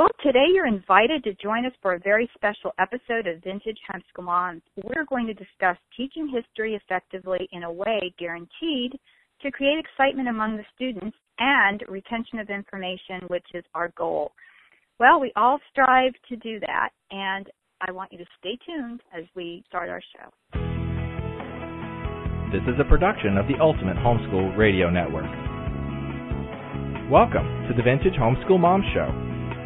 Well, today you're invited to join us for a very special episode of Vintage Homeschool Moms. We're going to discuss teaching history effectively in a way guaranteed to create excitement among the students and retention of information, which is our goal. Well, we all strive to do that, and I want you to stay tuned as we start our show. This is a production of the Ultimate Homeschool Radio Network. Welcome to the Vintage Homeschool Mom Show.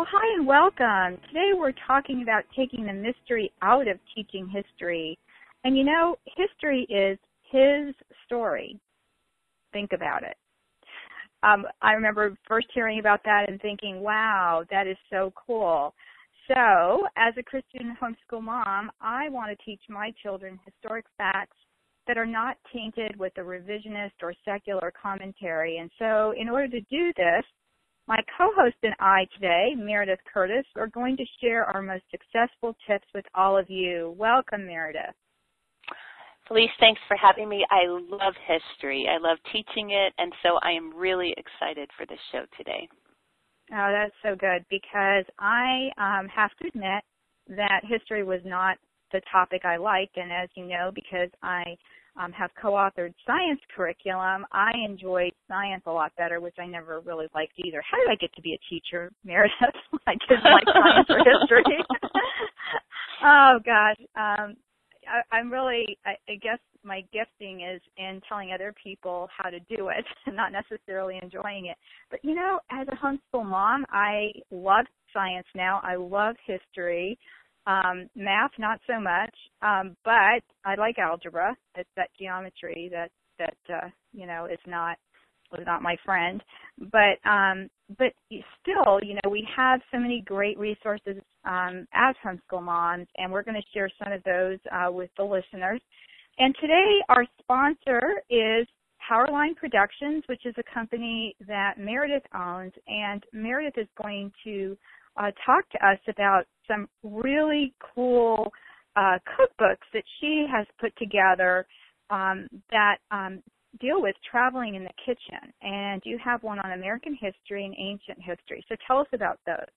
Well, hi and welcome. Today we're talking about taking the mystery out of teaching history. And you know, history is his story. Think about it um, I remember first hearing about that and thinking, wow, that is so cool. So, as a Christian homeschool mom, I want to teach my children historic facts that are not tainted with a revisionist or secular commentary. And so, in order to do this, my co-host and I today, Meredith Curtis, are going to share our most successful tips with all of you. Welcome, Meredith. Felice, thanks for having me. I love history. I love teaching it, and so I am really excited for this show today. Oh, that's so good because I um, have to admit that history was not the topic I liked, and as you know, because I um, have co-authored science curriculum, I enjoyed science a lot better, which I never really liked either. How did I get to be a teacher, Meredith? I didn't like science or history. oh gosh, um, I, I'm really, I, I guess my gifting is in telling other people how to do it, not necessarily enjoying it. But you know, as a homeschool mom, I love science now. I love history. Um, math, not so much, um, but I like algebra. It's that geometry that that uh, you know is not was not my friend. But um, but still, you know, we have so many great resources um, as homeschool moms, and we're going to share some of those uh, with the listeners. And today, our sponsor is Powerline Productions, which is a company that Meredith owns, and Meredith is going to uh, talk to us about some really cool uh, cookbooks that she has put together um, that um, deal with traveling in the kitchen, and you have one on American history and ancient history. So tell us about those.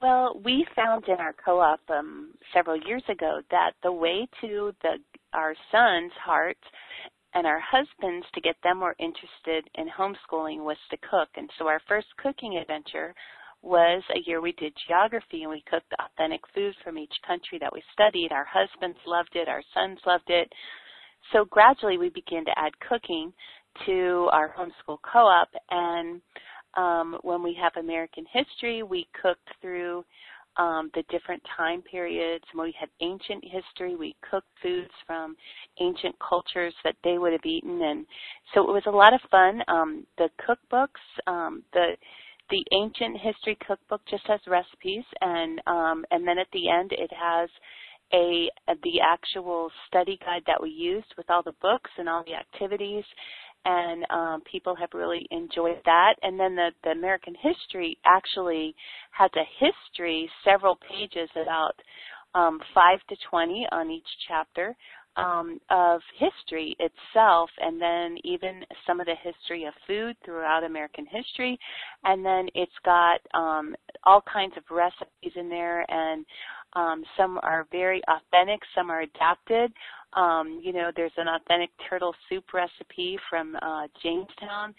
Well, we found in our co-op um, several years ago that the way to the our sons' hearts and our husbands to get them more interested in homeschooling was to cook. And so our first cooking adventure was a year we did geography and we cooked authentic foods from each country that we studied. Our husbands loved it, our sons loved it. So gradually we began to add cooking to our homeschool co-op and um, when we have American history, we cooked through um, the different time periods. When we had ancient history, we cooked foods from ancient cultures that they would have eaten, and so it was a lot of fun. Um, the cookbooks, um, the the ancient history cookbook just has recipes, and um, and then at the end it has a, the actual study guide that we used with all the books and all the activities and um, people have really enjoyed that. And then the, the American history actually has a history, several pages, about um, 5 to 20 on each chapter um, of history itself, and then even some of the history of food throughout American history. And then it's got um, all kinds of recipes in there, and um, some are very authentic, some are adapted. Um, you know, there's an authentic turtle soup recipe from uh, Jamestown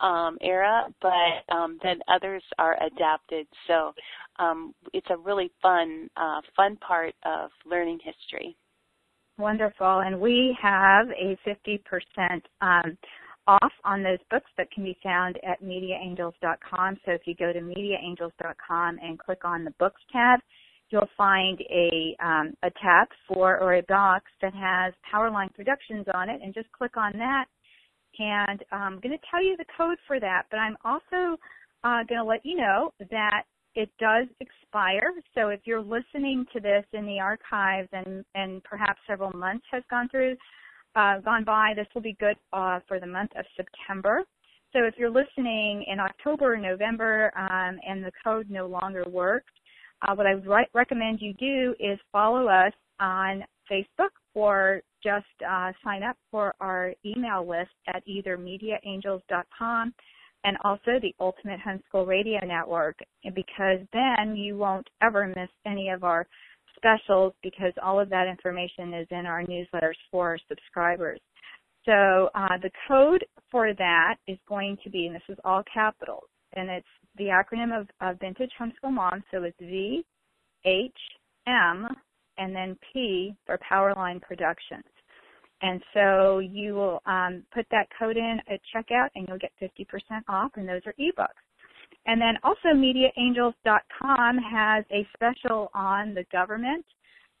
um, era, but um, then others are adapted. So um, it's a really fun, uh, fun part of learning history. Wonderful, and we have a 50% um, off on those books that can be found at MediaAngels.com. So if you go to MediaAngels.com and click on the Books tab, you'll find a um, a tab for or a box that has Powerline Productions on it, and just click on that. And I'm going to tell you the code for that, but I'm also uh, going to let you know that it does expire. So if you're listening to this in the archives and, and perhaps several months has gone through, uh, gone by, this will be good uh, for the month of September. So if you're listening in October or November um, and the code no longer works, uh, what I would re- recommend you do is follow us on Facebook or just uh, sign up for our email list at either mediaangels.com and also the Ultimate Homeschool Radio Network because then you won't ever miss any of our specials because all of that information is in our newsletters for our subscribers. So uh, the code for that is going to be, and this is all capitals, and it's the acronym of, of Vintage Homeschool Mom. So it's V, H, M, and then P for Powerline Productions. And so you will um, put that code in at checkout and you'll get 50% off, and those are ebooks. And then also MediaAngels.com has a special on the government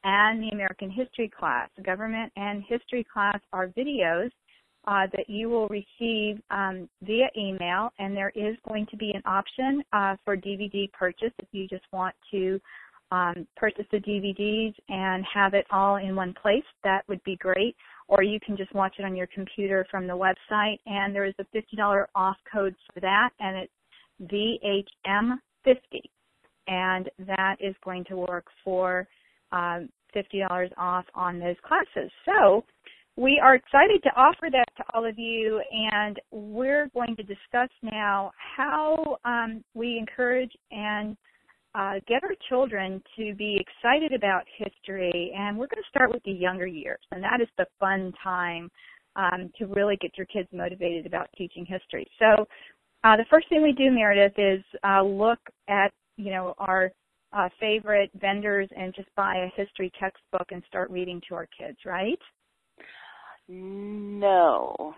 and the American history class. The government and history class are videos uh, that you will receive um, via email, and there is going to be an option uh, for DVD purchase if you just want to um, purchase the DVDs and have it all in one place. That would be great. Or you can just watch it on your computer from the website, and there is a $50 off code for that, and it's VHM50, and that is going to work for um, $50 off on those classes. So we are excited to offer that to all of you, and we're going to discuss now how um, we encourage and uh, get our children to be excited about history. And we're going to start with the younger years, and that is the fun time um, to really get your kids motivated about teaching history. So uh, the first thing we do, Meredith, is uh, look at you know our uh, favorite vendors and just buy a history textbook and start reading to our kids, right? No.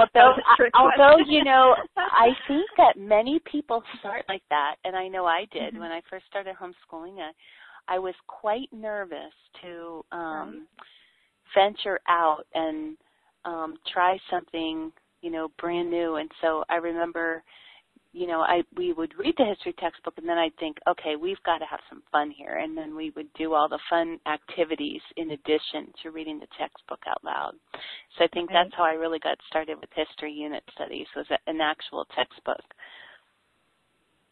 although, although you know, I think that many people start like that, and I know I did mm-hmm. when I first started homeschooling. I, I was quite nervous to um venture out and um try something you know, brand new. And so I remember, you know, I we would read the history textbook and then I'd think, okay, we've got to have some fun here. And then we would do all the fun activities in addition to reading the textbook out loud. So I think that's how I really got started with history unit studies was an actual textbook.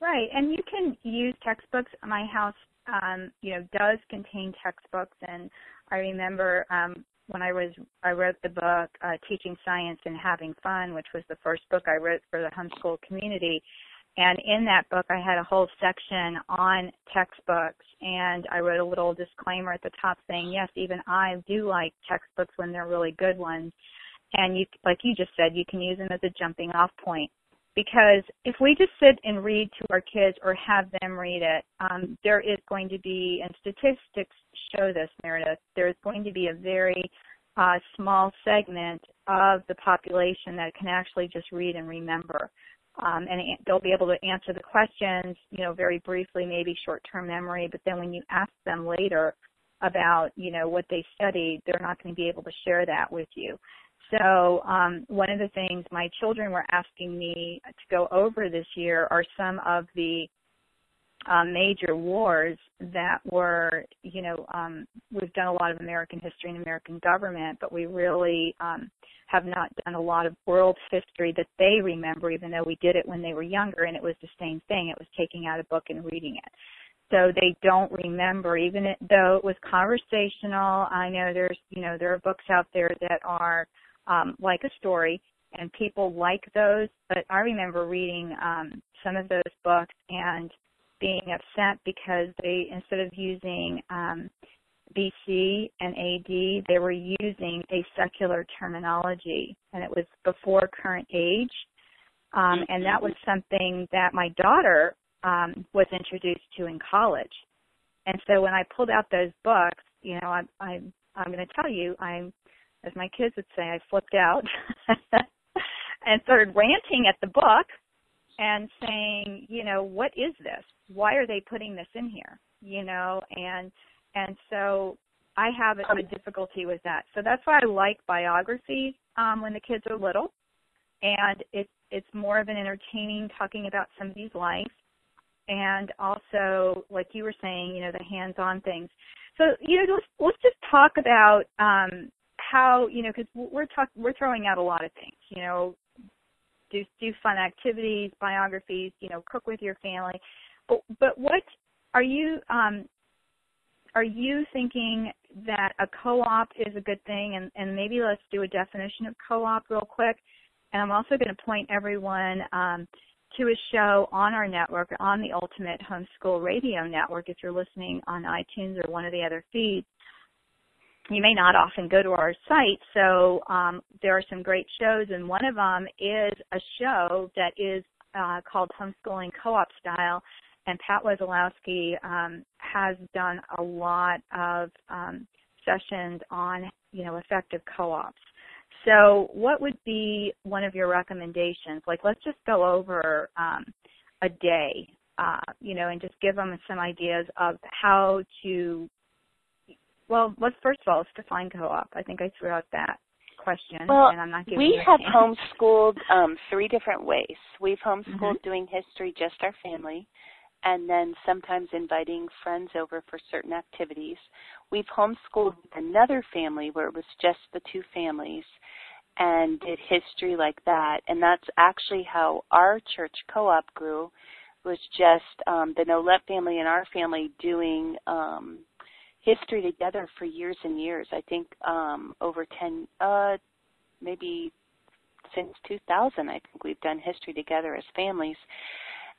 Right, and you can use textbooks. My house, um, you know, does contain textbooks, and I remember um, when I was I wrote the book uh, Teaching Science and Having Fun, which was the first book I wrote for the homeschool community. And in that book, I had a whole section on textbooks, and I wrote a little disclaimer at the top saying, yes, even I do like textbooks when they're really good ones. And you, like you just said, you can use them as a jumping off point because if we just sit and read to our kids or have them read it, um, there is going to be, and statistics show this, Meredith, there's going to be a very uh, small segment of the population that can actually just read and remember. Um, and they'll be able to answer the questions, you know, very briefly, maybe short-term memory, but then when you ask them later about, you know, what they studied, they're not going to be able to share that with you. So um, one of the things my children were asking me to go over this year are some of the uh, major wars that were, you know, um, we've done a lot of American history and American government, but we really um, have not done a lot of world history that they remember, even though we did it when they were younger, and it was the same thing. It was taking out a book and reading it. So they don't remember, even though it was conversational. I know there's, you know, there are books out there that are um, like a story, and people like those. But I remember reading um, some of those books and being upset because they, instead of using um, BC and AD, they were using a secular terminology, and it was before current age. Um, and that was something that my daughter um, was introduced to in college. And so when I pulled out those books, you know, I, I, I'm going to tell you, I'm as my kids would say, I flipped out and started ranting at the book and saying, you know, what is this? Why are they putting this in here? You know, and and so I have a, a difficulty with that. So that's why I like biographies um, when the kids are little, and it's it's more of an entertaining talking about somebody's life. and also like you were saying, you know, the hands-on things. So, you know, let's let's just talk about um, how you know because we're talk we're throwing out a lot of things. You know, do do fun activities, biographies. You know, cook with your family. But, but what are you um, are you thinking that a co-op is a good thing? And, and maybe let's do a definition of co-op real quick. And I'm also going to point everyone um, to a show on our network, on the Ultimate Homeschool Radio Network, if you're listening on iTunes or one of the other feeds. You may not often go to our site, so um, there are some great shows, and one of them is a show that is uh, called Homeschooling Co-op Style, and Pat Wesolowski um, has done a lot of um, sessions on, you know, effective co-ops. So, what would be one of your recommendations? Like, let's just go over um, a day, uh, you know, and just give them some ideas of how to. Well, let's first of all let's define co-op. I think I threw out that question, well, and I'm not giving. We have homeschooled um, three different ways. We've homeschooled mm-hmm. doing history just our family and then sometimes inviting friends over for certain activities. We've homeschooled another family where it was just the two families and did history like that. And that's actually how our church co-op grew was just um, the Nolet family and our family doing um, history together for years and years. I think um, over 10, uh, maybe since 2000, I think we've done history together as families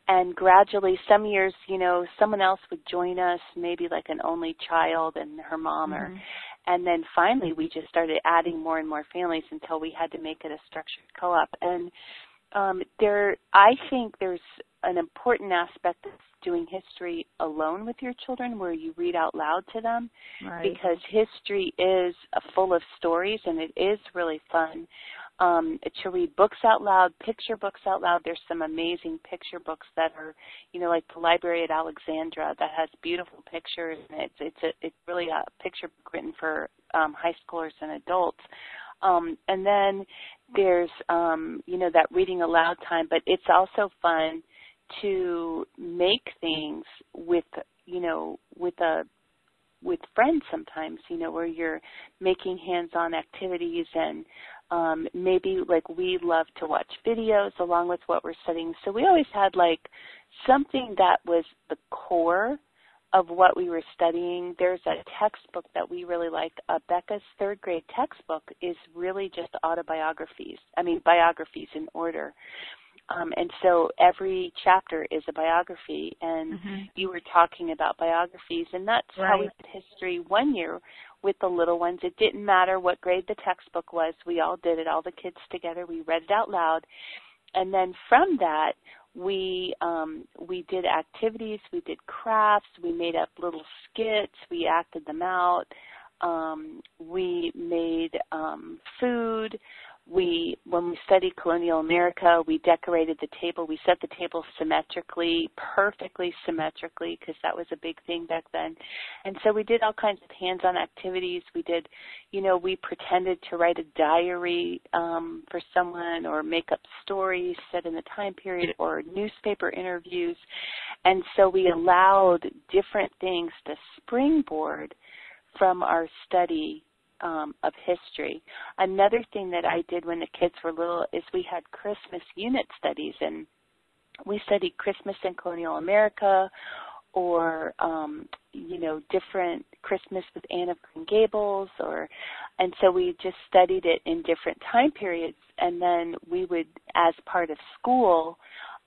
and gradually some years you know someone else would join us maybe like an only child and her mom mm-hmm. or and then finally we just started adding more and more families until we had to make it a structured co-op and um there i think there's an important aspect of doing history alone with your children where you read out loud to them right. because history is full of stories and it is really fun um, to read books out loud, picture books out loud. There's some amazing picture books that are, you know, like the Library at Alexandria that has beautiful pictures, and it's it's a, it's really a picture book written for um, high schoolers and adults. Um, and then there's, um, you know, that reading aloud time, but it's also fun to make things with, you know, with a with friends sometimes, you know, where you're making hands-on activities and um, maybe like we love to watch videos along with what we're studying. So we always had like something that was the core of what we were studying. There's a textbook that we really like. Uh, Becca's third grade textbook is really just autobiographies. I mean, biographies in order. Um, and so every chapter is a biography, and mm-hmm. you were talking about biographies, and that's right. how we did history one year with the little ones. It didn't matter what grade the textbook was. We all did it, all the kids together. We read it out loud. And then from that, we um, we did activities, we did crafts, we made up little skits, we acted them out. Um, we made um, food we when we studied colonial america we decorated the table. We set the table symmetrically perfectly symmetrically because that was a big thing back then. And so we did all kinds of hands on activities. We did you know we pretended to write a diary um, for someone or make up stories set in the time period or newspaper interviews. And so we allowed different things to springboard from our study um, of history. Another thing that I did when the kids were little is we had Christmas unit studies, and we studied Christmas in colonial America, or um, you know, different Christmas with Anne of Green Gables, or and so we just studied it in different time periods, and then we would, as part of school,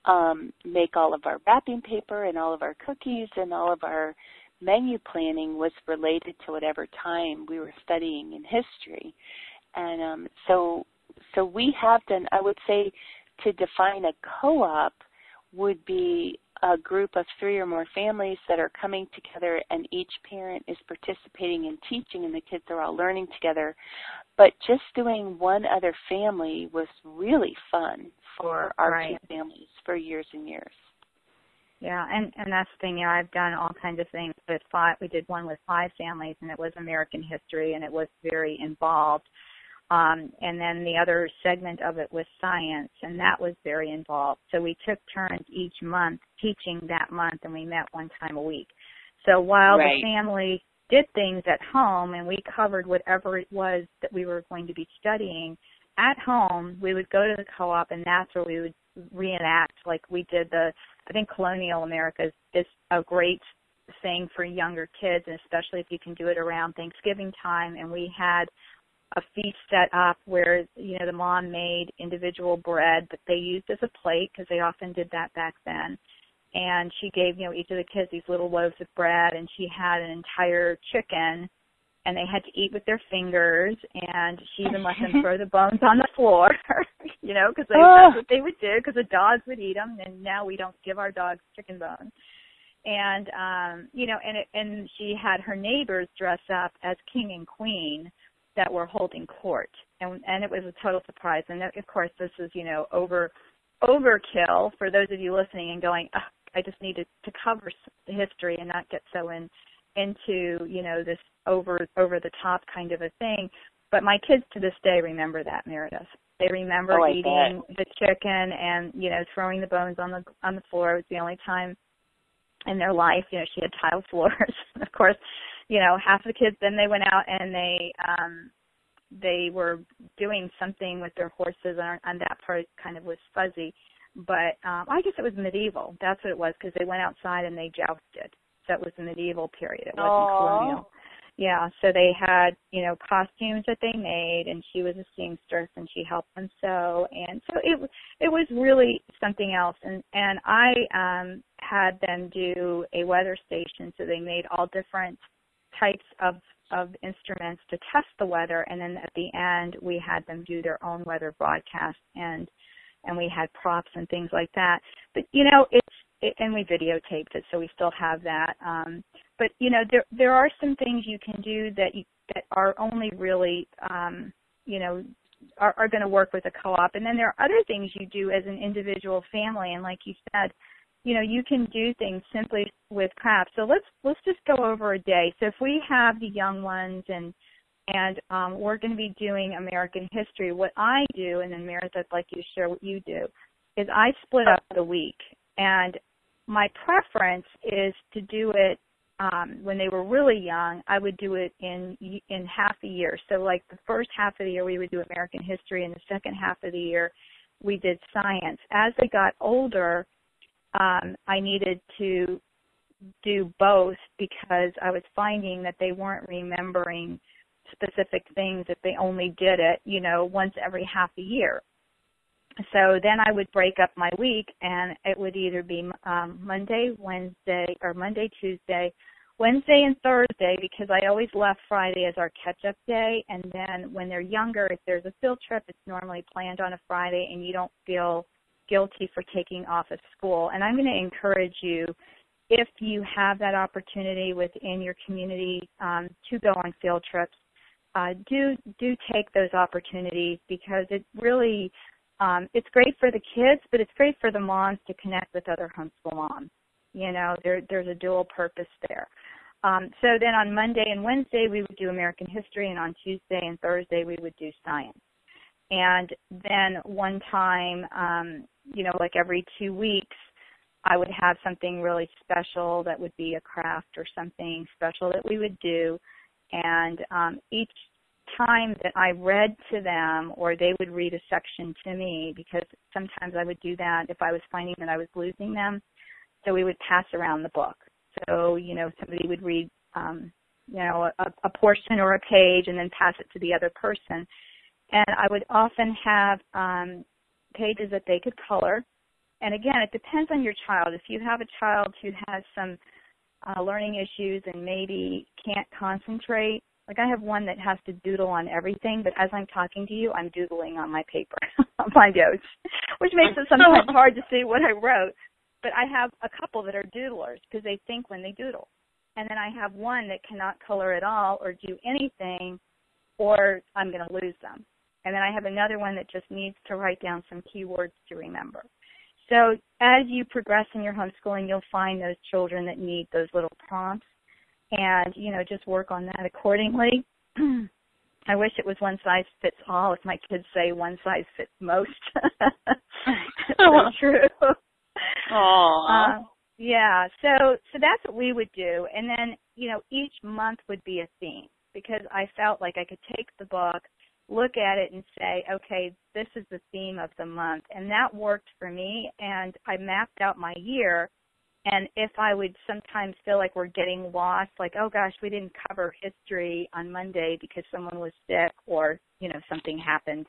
um, make all of our wrapping paper and all of our cookies and all of our menu planning was related to whatever time we were studying in history. And um, so, so we have done, I would say, to define a co-op would be a group of three or more families that are coming together and each parent is participating in teaching and the kids are all learning together. But just doing one other family was really fun for our right. two families for years and years. Yeah, and and that's the thing. You know, I've done all kinds of things with five. We did one with five families, and it was American history, and it was very involved. Um, and then the other segment of it was science, and that was very involved. So we took turns each month teaching that month, and we met one time a week. So while right. the family did things at home and we covered whatever it was that we were going to be studying at home, we would go to the co-op, and that's where we would reenact. Like we did the, I think colonial America is, is a great thing for younger kids, and especially if you can do it around Thanksgiving time. And we had a feast set up where you know the mom made individual bread that they used as a plate because they often did that back then and she gave you know each of the kids these little loaves of bread and she had an entire chicken and they had to eat with their fingers and she even let them throw the bones on the floor you know because oh. that's what they would do because the dogs would eat them and now we don't give our dogs chicken bones and um you know and it, and she had her neighbors dress up as king and queen that were holding court, and and it was a total surprise. And of course, this is you know over overkill for those of you listening and going, oh, I just needed to cover the history and not get so in into you know this over over the top kind of a thing. But my kids to this day remember that Meredith. They remember oh, eating the chicken and you know throwing the bones on the on the floor. It was the only time in their life. You know, she had tile floors. of course, you know, half the kids then they went out and they um they were doing something with their horses and, and that part kind of was fuzzy. But um I guess it was medieval. That's what it was because they went outside and they jousted. So it was the medieval period. It wasn't Aww. colonial. Yeah, so they had, you know, costumes that they made and she was a seamstress and she helped them sew and so it it was really something else and and I um had them do a weather station so they made all different types of of instruments to test the weather and then at the end we had them do their own weather broadcast and and we had props and things like that. But you know it's it, and we videotaped it so we still have that um but you know there there are some things you can do that you that are only really um you know are, are going to work with a co-op and then there are other things you do as an individual family and like you said you know, you can do things simply with craft. So let's let's just go over a day. So if we have the young ones and and um, we're going to be doing American history, what I do, and then Meredith, I'd like you to share what you do, is I split up the week. And my preference is to do it um, when they were really young. I would do it in in half a year. So like the first half of the year, we would do American history, and the second half of the year, we did science. As they got older, um, I needed to do both because I was finding that they weren't remembering specific things if they only did it, you know, once every half a year. So then I would break up my week and it would either be um, Monday, Wednesday, or Monday, Tuesday, Wednesday and Thursday because I always left Friday as our catch up day. And then when they're younger, if there's a field trip, it's normally planned on a Friday and you don't feel guilty for taking off of school. And I'm going to encourage you, if you have that opportunity within your community um, to go on field trips, uh, do do take those opportunities because it really um, it's great for the kids, but it's great for the moms to connect with other homeschool moms. You know, there there's a dual purpose there. Um, so then on Monday and Wednesday we would do American history, and on Tuesday and Thursday we would do science. And then one time, um, you know, like every two weeks, I would have something really special that would be a craft or something special that we would do. And um, each time that I read to them or they would read a section to me, because sometimes I would do that if I was finding that I was losing them. So we would pass around the book. So, you know, somebody would read, um, you know, a, a portion or a page and then pass it to the other person. And I would often have um, pages that they could color. And again, it depends on your child. If you have a child who has some uh, learning issues and maybe can't concentrate, like I have one that has to doodle on everything, but as I'm talking to you, I'm doodling on my paper, on my notes, which makes it sometimes hard to see what I wrote. But I have a couple that are doodlers because they think when they doodle. And then I have one that cannot color at all or do anything or I'm going to lose them. And then I have another one that just needs to write down some keywords to remember. So as you progress in your homeschooling, you'll find those children that need those little prompts and, you know, just work on that accordingly. I wish it was one size fits all. If my kids say one size fits most, that's true. Aww. Uh, yeah, so so that's what we would do, and then you know each month would be a theme because I felt like I could take the book, look at it, and say, okay, this is the theme of the month, and that worked for me. And I mapped out my year, and if I would sometimes feel like we're getting lost, like oh gosh, we didn't cover history on Monday because someone was sick or you know something happened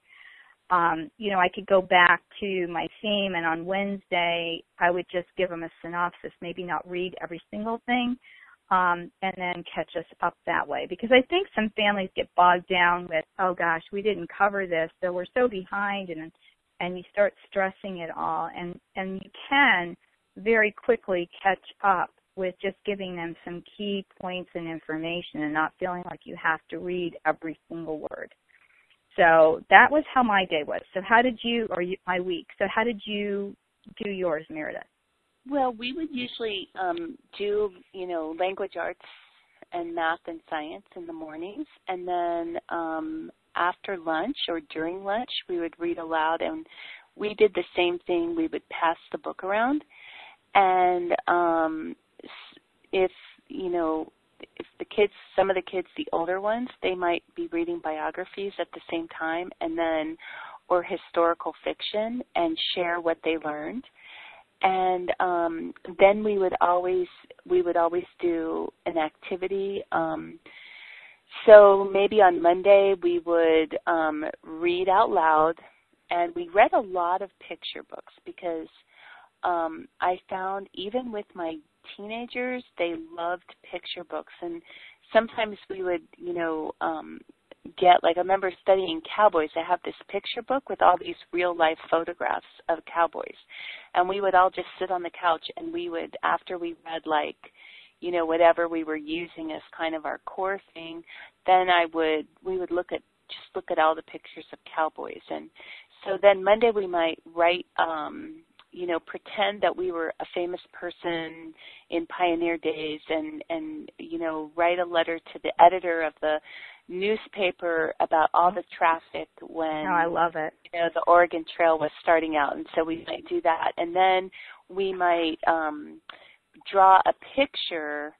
um, you know, I could go back to my theme and on Wednesday I would just give them a synopsis, maybe not read every single thing, um, and then catch us up that way. Because I think some families get bogged down with, oh gosh, we didn't cover this, so we're so behind and and you start stressing it all and, and you can very quickly catch up with just giving them some key points and information and not feeling like you have to read every single word. So that was how my day was. So how did you, or you, my week? So how did you do yours, Meredith? Well, we would usually um, do, you know, language arts and math and science in the mornings, and then um, after lunch or during lunch, we would read aloud, and we did the same thing. We would pass the book around, and um, if you know if the kids, some of the kids, the older ones, they might be reading biographies at the same time and then, or historical fiction and share what they learned. And um, then we would always, we would always do an activity. Um, so maybe on Monday we would um, read out loud, and we read a lot of picture books because um, I found even with my teenagers, they loved picture books, and sometimes we would, you know, um, get like I remember studying cowboys. I have this picture book with all these real life photographs of cowboys, and we would all just sit on the couch and we would, after we read like, you know, whatever we were using as kind of our core thing, then I would we would look at just look at all the pictures of cowboys. And so then Monday we might write um you know pretend that we were a famous person in pioneer days and and you know write a letter to the editor of the newspaper about all the traffic when oh, I love it. You know, the Oregon Trail was starting out and so we might do that. And then we might um draw a picture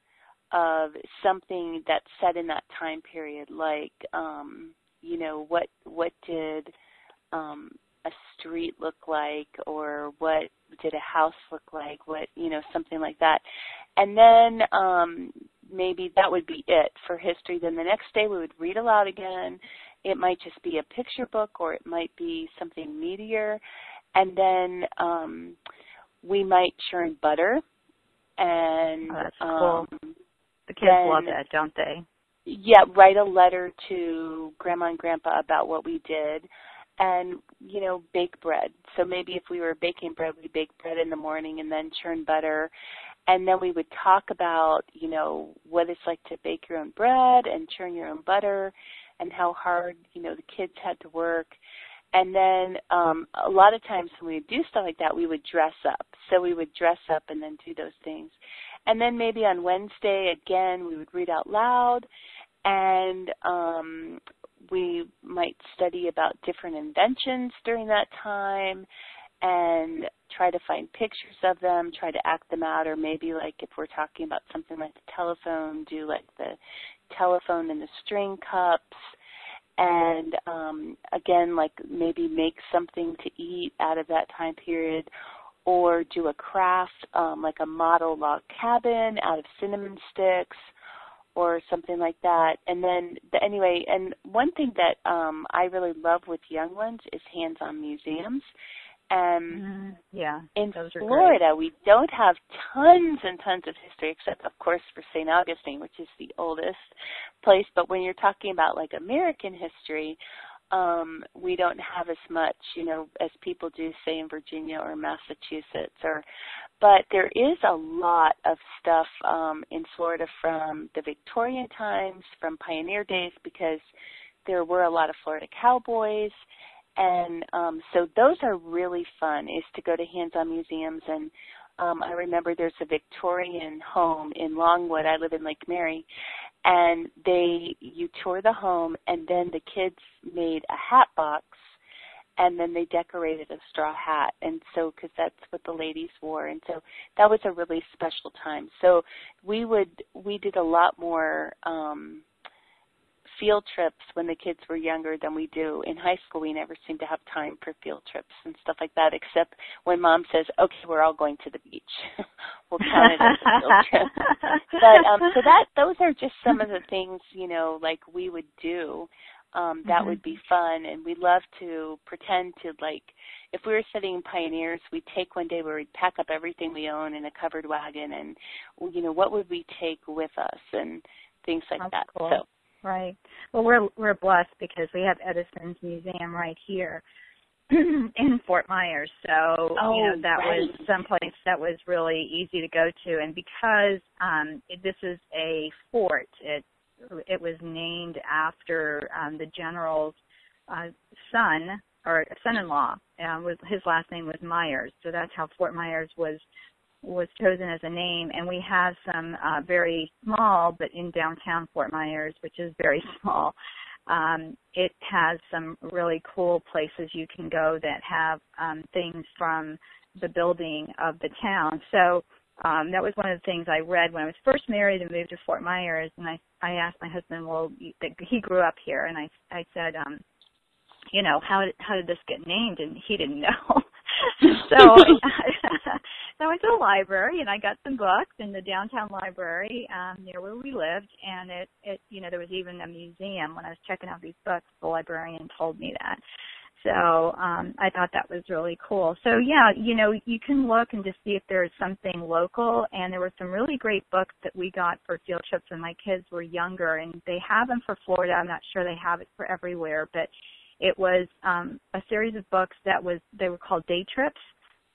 of something that's set in that time period like um you know what what did um a street look like or what did a house look like what you know something like that. And then um maybe that would be it for history. Then the next day we would read aloud again. It might just be a picture book or it might be something meatier. And then um we might churn butter and oh, that's um, cool. the kids then, love that don't they? Yeah write a letter to grandma and grandpa about what we did and you know bake bread. So maybe if we were baking bread we bake bread in the morning and then churn butter. And then we would talk about you know what it's like to bake your own bread and churn your own butter and how hard you know the kids had to work. And then um a lot of times when we would do stuff like that we would dress up. So we would dress up and then do those things. And then maybe on wednesday again we would read out loud and um we might study about different inventions during that time and try to find pictures of them, try to act them out, or maybe like if we're talking about something like the telephone, do like the telephone and the string cups. And um, again, like maybe make something to eat out of that time period, or do a craft um, like a model log cabin out of cinnamon sticks, or something like that. And then the, anyway, and one thing that um I really love with young ones is hands-on museums. And mm, yeah, in Florida, great. we don't have tons and tons of history, except of course for St. Augustine, which is the oldest place. But when you're talking about like American history, um, we don't have as much, you know, as people do, say in Virginia or Massachusetts, or but there is a lot of stuff um, in Florida from the Victorian times, from pioneer days, because there were a lot of Florida cowboys. And um, so those are really fun, is to go to hands-on museums. And um, I remember there's a Victorian home in Longwood. I live in Lake Mary. And they you tour the home and then the kids made a hat box and then they decorated a straw hat. And so because that's what the ladies wore. And so that was a really special time. So we would we did a lot more um field trips when the kids were younger than we do in high school we never seem to have time for field trips and stuff like that except when mom says okay we're all going to the beach we'll count it as a field trip but um so that those are just some of the things you know like we would do um that mm-hmm. would be fun and we love to pretend to like if we were studying pioneers we'd take one day where we'd pack up everything we own in a covered wagon and you know what would we take with us and things like That's that cool. so right well we're we're blessed because we have edison's museum right here in Fort Myers. So, oh, you know, that right. was someplace that was really easy to go to. And because um, it, this is a fort, it it was named after um, the general's uh, son or son-in-law. Um, was his last name was Myers, so that's how Fort Myers was was chosen as a name. And we have some uh, very small, but in downtown Fort Myers, which is very small. Um, it has some really cool places you can go that have um, things from the building of the town. So um, that was one of the things I read when I was first married and moved to Fort Myers. And I I asked my husband, well, he grew up here, and I I said, um, you know, how did how did this get named? And he didn't know. so so I went to the library and I got some books in the downtown library um, near where we lived, and it it you know there was even a museum when I was checking out these books. The librarian told me that. So um, I thought that was really cool. So yeah, you know, you can look and just see if there's something local. And there were some really great books that we got for field trips when my kids were younger, and they have them for Florida. I'm not sure they have it for everywhere, but it was um, a series of books that was they were called day trips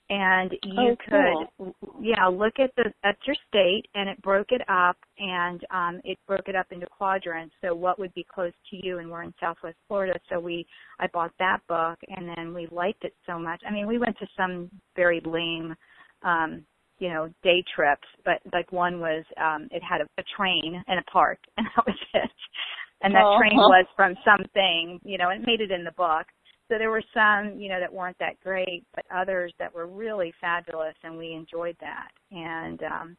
and you oh, could yeah look at the at your state and it broke it up and um it broke it up into quadrants. So what would be close to you and we're in southwest florida so we i bought that book and then we liked it so much. I mean we went to some very lame um you know day trips but like one was um it had a, a train and a park and that was it. And that train was from something you know it made it in the book so there were some, you know, that weren't that great, but others that were really fabulous, and we enjoyed that. And um,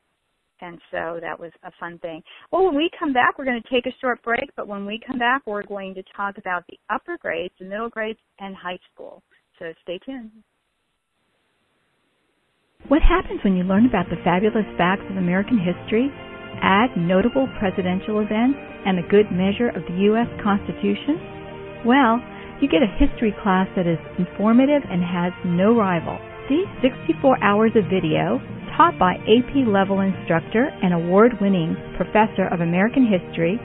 and so that was a fun thing. Well, when we come back, we're going to take a short break, but when we come back, we're going to talk about the upper grades, the middle grades, and high school. So stay tuned. What happens when you learn about the fabulous facts of American history, add notable presidential events, and a good measure of the U.S. Constitution? Well, you get a history class that is informative and has no rival. These 64 hours of video, taught by AP level instructor and award winning professor of American history,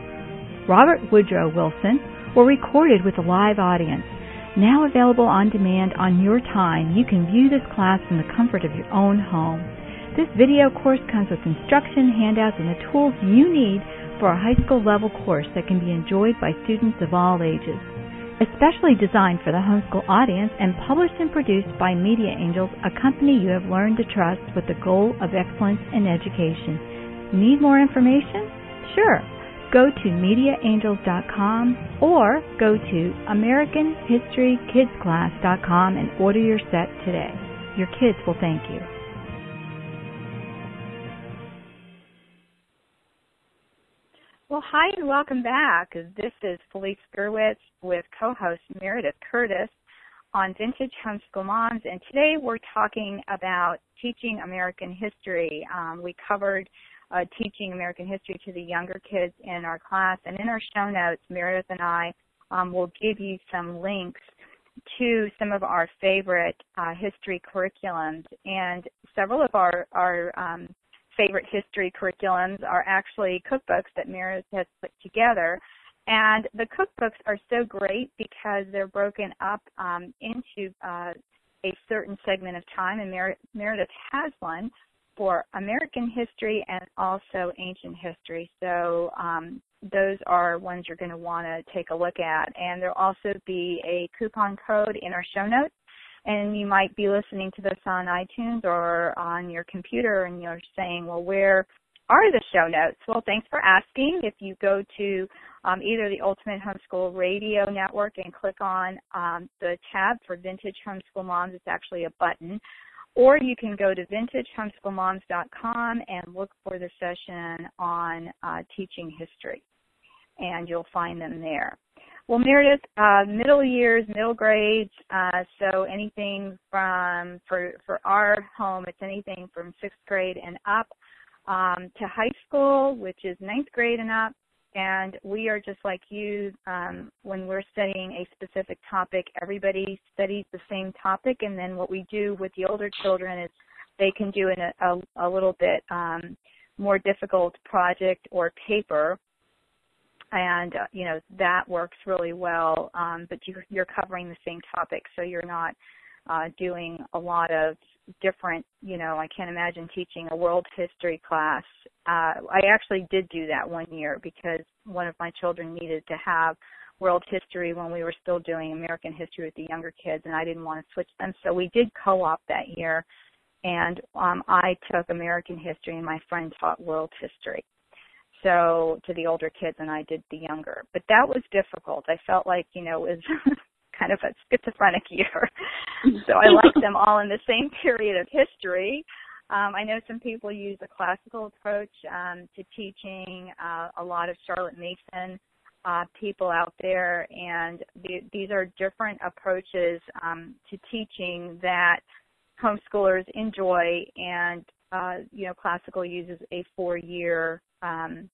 Robert Woodrow Wilson, were recorded with a live audience. Now available on demand on your time, you can view this class from the comfort of your own home. This video course comes with instruction, handouts, and the tools you need for a high school level course that can be enjoyed by students of all ages especially designed for the homeschool audience and published and produced by Media Angels, a company you have learned to trust with the goal of excellence in education. Need more information? Sure. Go to MediaAngels.com or go to AmericanHistoryKidsClass.com and order your set today. Your kids will thank you. Well, hi and welcome back. This is Felice Gerwitz with co-host Meredith Curtis on Vintage Homeschool Moms, and today we're talking about teaching American history. Um, we covered uh, teaching American history to the younger kids in our class, and in our show notes, Meredith and I um, will give you some links to some of our favorite uh, history curriculums, and several of our our um, favorite history curriculums are actually cookbooks that Meredith has put together. And the cookbooks are so great because they're broken up um, into uh, a certain segment of time, and Mer- Meredith has one for American history and also ancient history. So um, those are ones you're going to want to take a look at. And there'll also be a coupon code in our show notes and you might be listening to this on iTunes or on your computer and you're saying, well, where are the show notes? Well, thanks for asking. If you go to um, either the Ultimate Homeschool Radio Network and click on um, the tab for Vintage Homeschool Moms, it's actually a button. Or you can go to vintagehomeschoolmoms.com and look for the session on uh, teaching history, and you'll find them there. Well, Meredith, uh, middle years, middle grades, uh, so anything from, for, for our home, it's anything from sixth grade and up um, to high school, which is ninth grade and up. And we are just like you, um, when we're studying a specific topic, everybody studies the same topic. And then what we do with the older children is they can do a, a, a little bit um, more difficult project or paper. And, uh, you know, that works really well. Um, but you, you're covering the same topic, so you're not uh, doing a lot of different, you know, I can't imagine teaching a world history class. Uh, I actually did do that one year because one of my children needed to have world history when we were still doing American history with the younger kids and I didn't want to switch them. So we did co-op that year and um, I took American history and my friend taught world history. So to the older kids and I did the younger. But that was difficult. I felt like, you know, it was kind of a schizophrenic year. so I like them all in the same period of history. Um, I know some people use a classical approach um, to teaching. Uh, a lot of Charlotte Mason uh, people out there, and the, these are different approaches um, to teaching that homeschoolers enjoy. And uh, you know, classical uses a four-year um,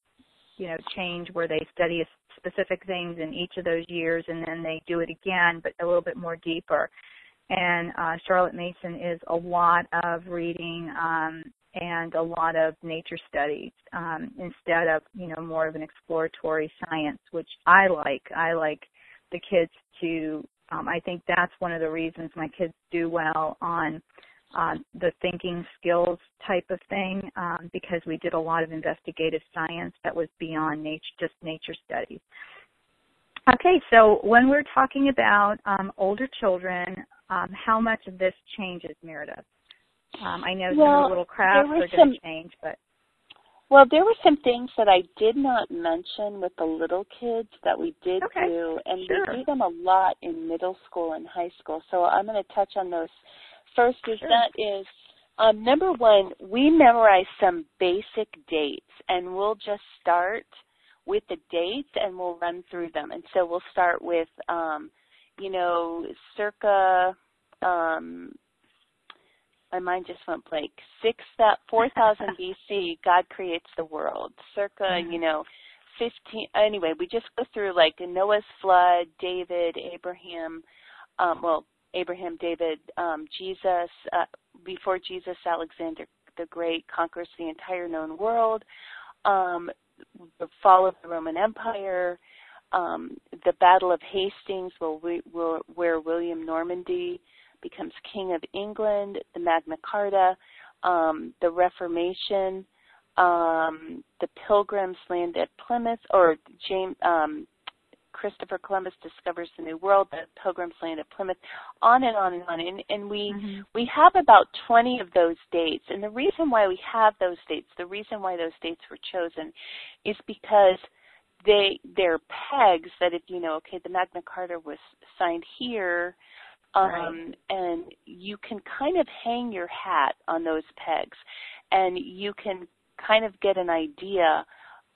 you know change where they study specific things in each of those years and then they do it again but a little bit more deeper. And uh, charlotte mason is a lot of reading um, and a lot of nature studies um, instead of you know more of an exploratory science which i like. I like the kids to um, i think that's one of the reasons my kids do well on uh, the thinking skills type of thing um, because we did a lot of investigative science that was beyond nature, just nature studies. Okay, so when we're talking about um, older children, um, how much of this changes, Meredith? Um, I know well, some little crafts are going to change, but well, there were some things that I did not mention with the little kids that we did okay. do, and sure. we do them a lot in middle school and high school. So I'm going to touch on those First is sure. that is um, number one, we memorize some basic dates, and we'll just start with the dates and we'll run through them. And so we'll start with, um, you know, circa. Um, my mind just went blank. Six that four thousand BC, God creates the world. Circa, mm-hmm. you know, fifteen. Anyway, we just go through like Noah's flood, David, Abraham. Um, well, Abraham, David, um, Jesus, uh, before Jesus, Alexander the Great conquers the entire known world, um, the fall of the Roman Empire, um, the Battle of Hastings, where, we, where, William Normandy becomes King of England, the Magna Carta, um, the Reformation, um, the Pilgrims land at Plymouth, or James, um, Christopher Columbus discovers the New World, the Pilgrims land at Plymouth, on and on and on. And, and we mm-hmm. we have about 20 of those dates. And the reason why we have those dates, the reason why those dates were chosen, is because they they're pegs that if you know, okay, the Magna Carta was signed here. Um, right. and you can kind of hang your hat on those pegs and you can kind of get an idea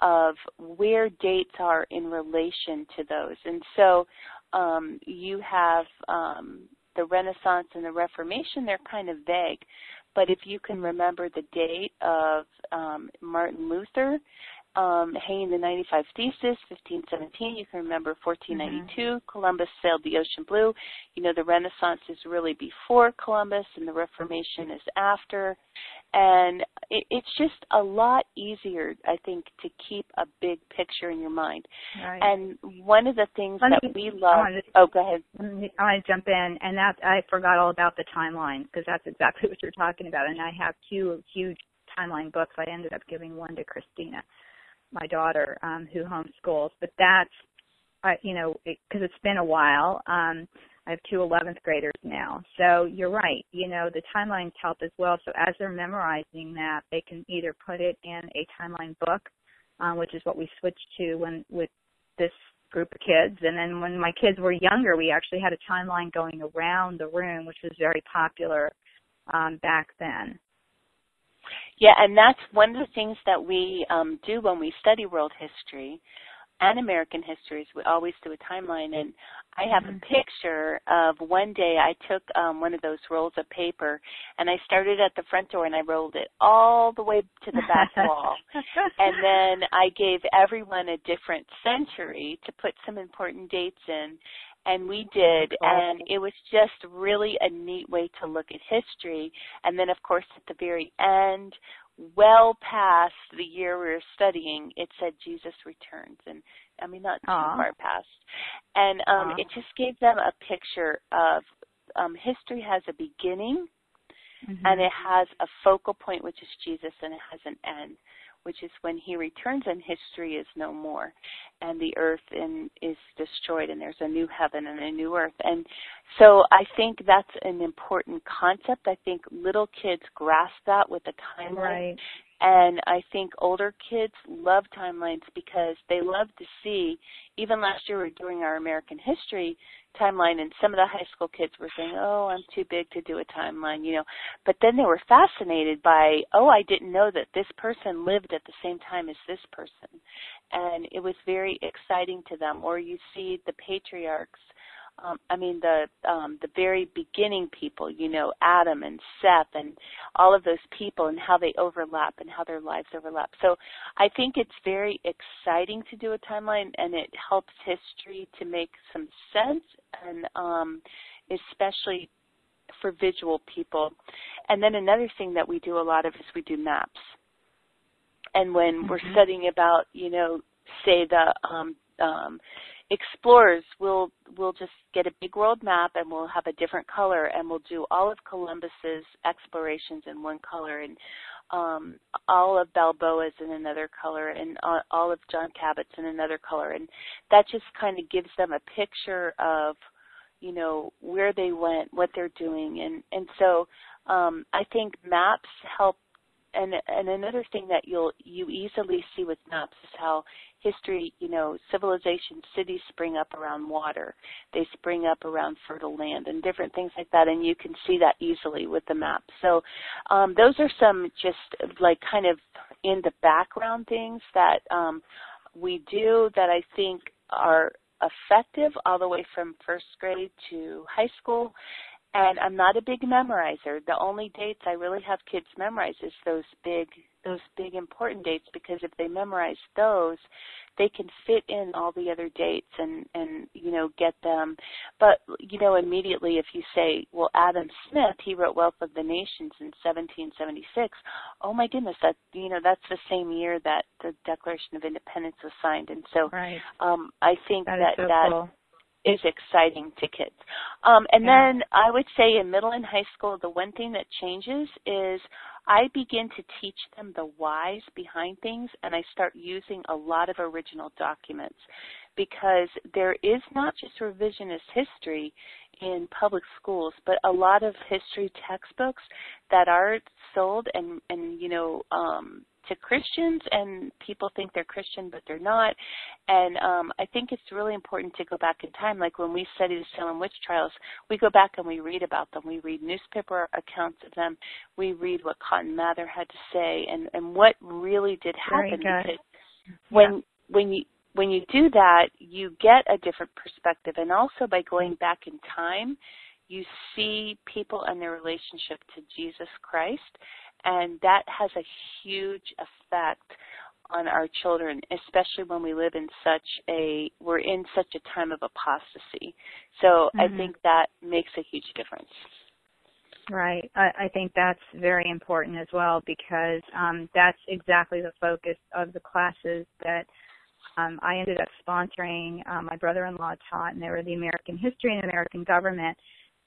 of where dates are in relation to those. And so um, you have um, the Renaissance and the Reformation, they're kind of vague. But if you can remember the date of um, Martin Luther um, hanging the 95 Thesis, 1517, you can remember 1492, mm-hmm. Columbus sailed the ocean blue. You know, the Renaissance is really before Columbus and the Reformation is after. And it, it's just a lot easier, I think, to keep a big picture in your mind. Right. And one of the things Let that we love. To, oh, go ahead. I want to jump in, and that I forgot all about the timeline because that's exactly what you're talking about. And I have two huge timeline books. I ended up giving one to Christina my daughter um, who homeschools, but that's uh, you know because it, has been a while. Um, I have two 11th graders now. So you're right. You know, the timelines help as well. So as they're memorizing that, they can either put it in a timeline book, um, which is what we switched to when with this group of kids. And then when my kids were younger, we actually had a timeline going around the room, which was very popular um, back then. Yeah, and that's one of the things that we um, do when we study world history and American histories. We always do a timeline, and I have a mm-hmm. picture of one day I took um, one of those rolls of paper and I started at the front door and I rolled it all the way to the back wall, and then I gave everyone a different century to put some important dates in, and we did and it was just really a neat way to look at history and then of course at the very end well past the year we were studying it said jesus returns and i mean not too Aww. far past and um Aww. it just gave them a picture of um history has a beginning mm-hmm. and it has a focal point which is jesus and it has an end which is when he returns and history is no more and the earth in, is destroyed and there's a new heaven and a new earth. And so I think that's an important concept. I think little kids grasp that with the timeline. Right. And I think older kids love timelines because they love to see, even last year we were doing our American history timeline and some of the high school kids were saying, oh, I'm too big to do a timeline, you know. But then they were fascinated by, oh, I didn't know that this person lived at the same time as this person. And it was very exciting to them. Or you see the patriarchs um, I mean the um, the very beginning people, you know, Adam and Seth and all of those people and how they overlap and how their lives overlap. So I think it's very exciting to do a timeline and it helps history to make some sense and um, especially for visual people. And then another thing that we do a lot of is we do maps. And when mm-hmm. we're studying about, you know, say the um, um, explorers will will just get a big world map and we'll have a different color and we'll do all of Columbus's explorations in one color. And um, all of Balboa's in another color and all of John Cabot's in another color. And that just kind of gives them a picture of you know where they went what they're doing. And and so um, I think maps help and and another thing that you'll you easily see with maps is how history, you know, civilization cities spring up around water. They spring up around fertile land and different things like that, and you can see that easily with the map. So um, those are some just like kind of in the background things that um, we do that I think are effective all the way from first grade to high school and I'm not a big memorizer. The only dates I really have kids memorize is those big those big important dates because if they memorize those, they can fit in all the other dates and and you know get them. But you know immediately if you say, well Adam Smith, he wrote Wealth of the Nations in 1776. Oh my goodness, that you know that's the same year that the Declaration of Independence was signed, and so right. um I think that that so that cool is exciting to kids. Um, and yeah. then I would say in middle and high school, the one thing that changes is I begin to teach them the whys behind things, and I start using a lot of original documents because there is not just revisionist history in public schools, but a lot of history textbooks that are sold and and you know um, to Christians, and people think they're Christian, but they're not. And um, I think it's really important to go back in time. Like when we study the Salem witch trials, we go back and we read about them. We read newspaper accounts of them. We read what Cotton Mather had to say, and and what really did happen. Because when yeah. when you when you do that, you get a different perspective, and also by going back in time, you see people and their relationship to Jesus Christ and that has a huge effect on our children, especially when we live in such a we're in such a time of apostasy. So mm-hmm. I think that makes a huge difference. Right. I, I think that's very important as well because um, that's exactly the focus of the classes that um, I ended up sponsoring. Um, my brother-in-law taught, and they were the American history and American government.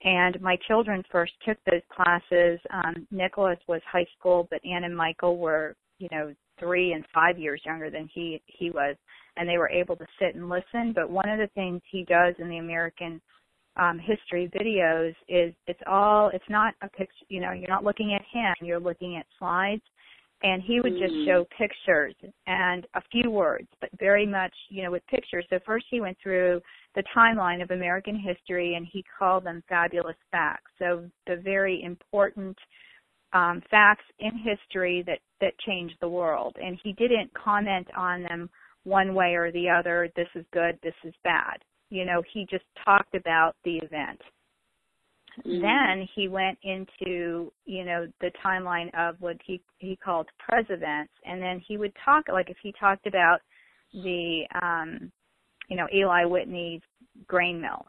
And my children first took those classes. Um, Nicholas was high school, but Anne and Michael were, you know, three and five years younger than he he was, and they were able to sit and listen. But one of the things he does in the American um, history videos is it's all it's not a picture you know you're not looking at him you're looking at slides and he would just show Mm-hmm. pictures and a few words but very much you know with pictures. So first he went through the timeline of american history and he called them fabulous facts. So the very important um, facts in history that that changed the world. And he didn't comment on them one way or the other this is good this is bad. You know he just talked about the event Mhm. then he went into you know the timeline of what he he called presidents and then he would talk like if he talked about the um you know Eli Whitney's grain mill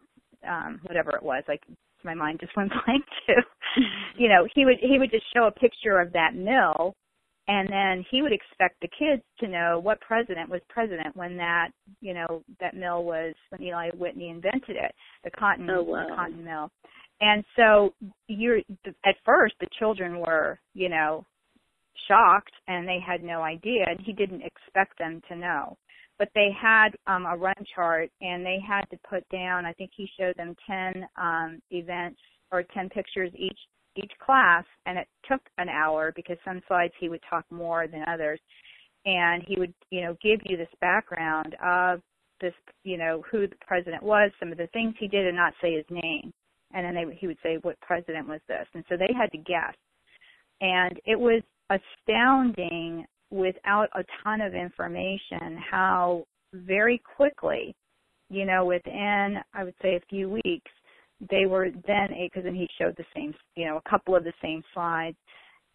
um whatever it was like my mind just went blank too you know he would he would just show a picture of that mill and then he would expect the kids to know what president was president when that you know that mill was when Eli Whitney invented it the cotton Oh, wow. the cotton mill and so you're at first the children were you know shocked and they had no idea and he didn't expect them to know. But they had um a run chart and they had to put down i think he showed them 10 um events or 10 pictures each each class and it took an hour because some slides he would talk more than others. And he would you know give you this background of this you know who the president was some of the things he did and not say his name and then they he would say what president was this? And so they had to guess. And it was astounding without a ton of information how very quickly you know within i would say a few weeks they were then because then he showed the same you know a couple of the same slides.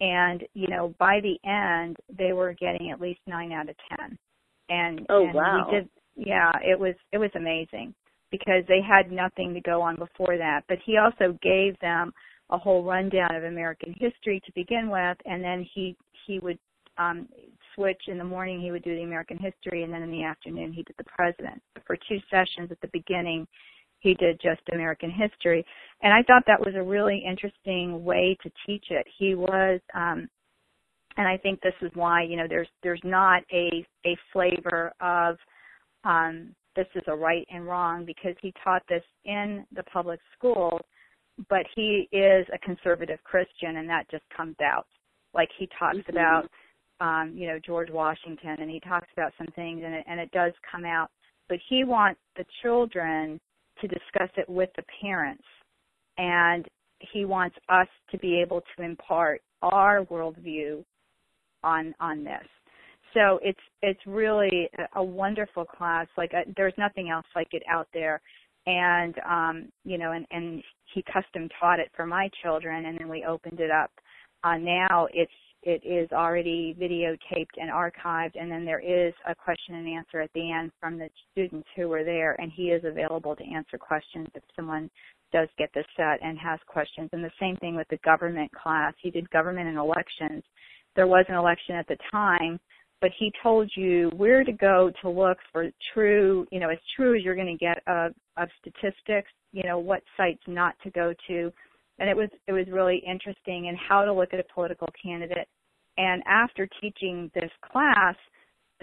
And you know by the end they were getting at least nine out of ten. And Oh, and wow. we did yeah it was it was amazing because they had nothing to go on before that but he also gave them a whole rundown of american history to begin with and then he he would um switch in the morning he would do the american history and then in the afternoon he did the president for two sessions at the beginning he did just American history. And I thought that was a really interesting way to teach it. He was um and I think this is why, you know, there's there's not a a flavor of um this is a right and wrong because he taught this in the public schools, but he is a conservative Christian and that just comes out. Like he talks Mhm. about um, you know, George Washington and he talks about some things and it and it does come out. But he wants the children to discuss it with the parents and he wants us to be able to impart our worldview on on this so it's it's really a, wonderful class. Like uh there's nothing else like it out there. And um you know and and he custom taught it for my children and then we opened it up. Uh now it's it is already videotaped and archived and then there is a question and answer at the end from the students who were there and he is available to answer questions if someone does get the set and has questions. And the same thing with the government class. He did government and elections. There was an election at the time but he told you where to go to look for true you know as true as you're going to get of of statistics you know what sites not to go to. And it was it was really interesting and how to look at a political candidate. And after teaching this class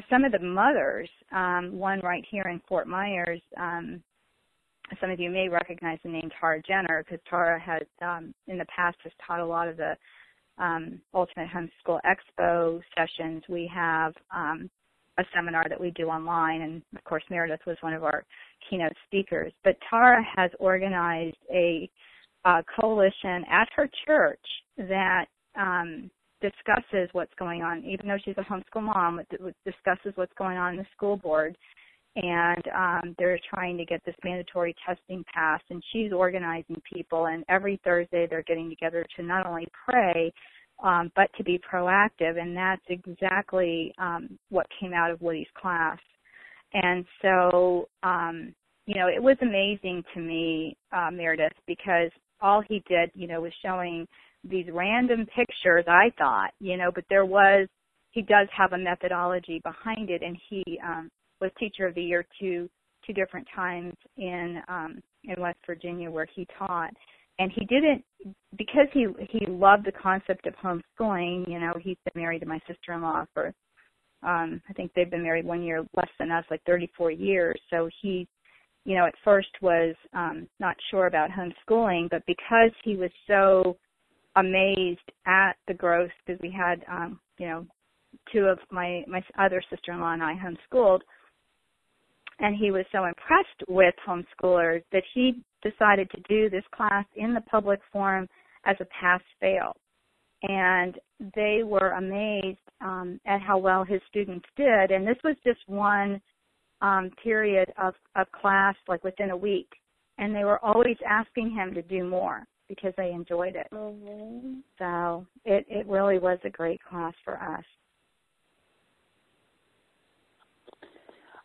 some of the mothers um one right here in Fort Myers um some of you may recognize the name Tara Jenner because Tara has um in the past has taught a lot of the um Ultimate Homeschool Expo sessions. We have um a seminar that we do online and of course Meredith was one of our keynote speakers. But Tara has organized a uh, coalition at her church that um, discusses what's going on. Even though she's a homeschool mom, discusses what's going on in the school board, and um, they're trying to get this mandatory testing passed. And she's organizing people, and every Thursday they're getting together to not only pray. Um, but to be proactive, and that's exactly um, what came out of Woody's class. And so, um, you know, it was amazing to me, uh, Meredith, because all he did, you know, was showing these random pictures, I thought, you know, but there was, he does have a methodology behind it and he, um, was teacher of the year two, two different times in, um, in West Virginia where he taught. And he didn't, because he, he loved the concept of homeschooling, you know, he's been married to my sister-in-law for, um, I think they've been married one year less than us, like 34 years. So he, you know, at first was um, not sure about homeschooling, but because he was so amazed at the growth, because we had, um, you know, two of my my other sister-in-law and I homeschooled, and he was so impressed with homeschoolers that he decided to do this class in the public forum as a pass-fail. And they were amazed um, at how well his students did. And this was just one um, period of, of class, like within a week. And they were always asking him to do more because they enjoyed it. Mm-hmm. So it, it really was a great class for us.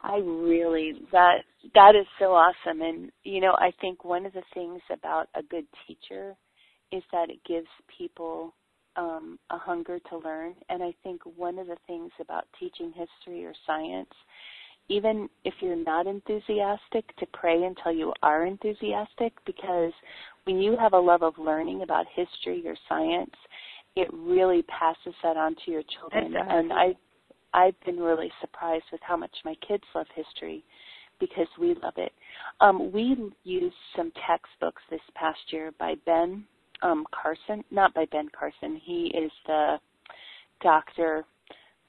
I really that that is so awesome. And you know I think one of the things about a good teacher is that it gives people um a hunger to learn. And I think one of the things about teaching history or science even if you're not enthusiastic to pray until you are enthusiastic because when you have a love of learning about history or science it really passes that on to your children. And I I've been really surprised with how much my kids love history because we love it. Um, we used some textbooks this past year by Ben um, Carson, not by Ben Carson. He is the doctor